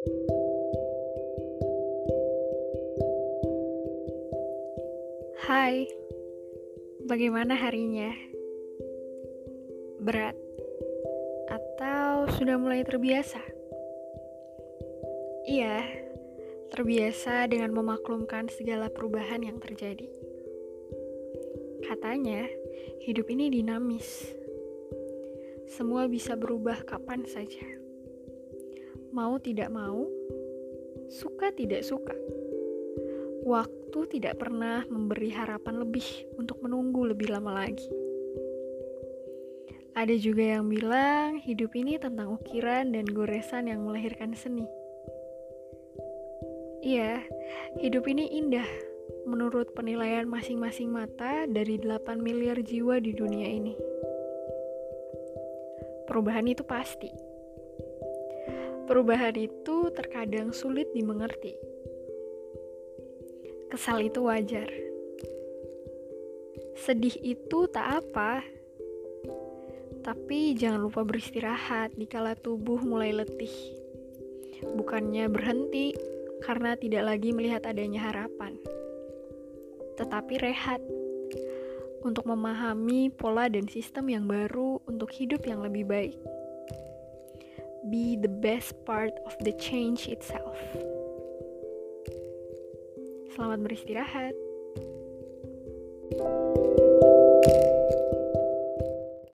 Hai, bagaimana harinya? Berat atau sudah mulai terbiasa? Iya, terbiasa dengan memaklumkan segala perubahan yang terjadi. Katanya, hidup ini dinamis. Semua bisa berubah kapan saja. Mau tidak mau, suka tidak suka Waktu tidak pernah memberi harapan lebih untuk menunggu lebih lama lagi. Ada juga yang bilang hidup ini tentang ukiran dan goresan yang melahirkan seni. Iya, hidup ini indah menurut penilaian masing-masing mata dari 8 miliar jiwa di dunia ini. Perubahan itu pasti. Perubahan itu terkadang sulit dimengerti Kesal itu wajar. Sedih itu tak apa. Tapi jangan lupa beristirahat dikala tubuh mulai letih. Bukannya berhenti karena tidak lagi melihat adanya harapan. Tetapi rehat untuk memahami pola dan sistem yang baru untuk hidup yang lebih baik. Be the best part of the change itself. Selamat beristirahat.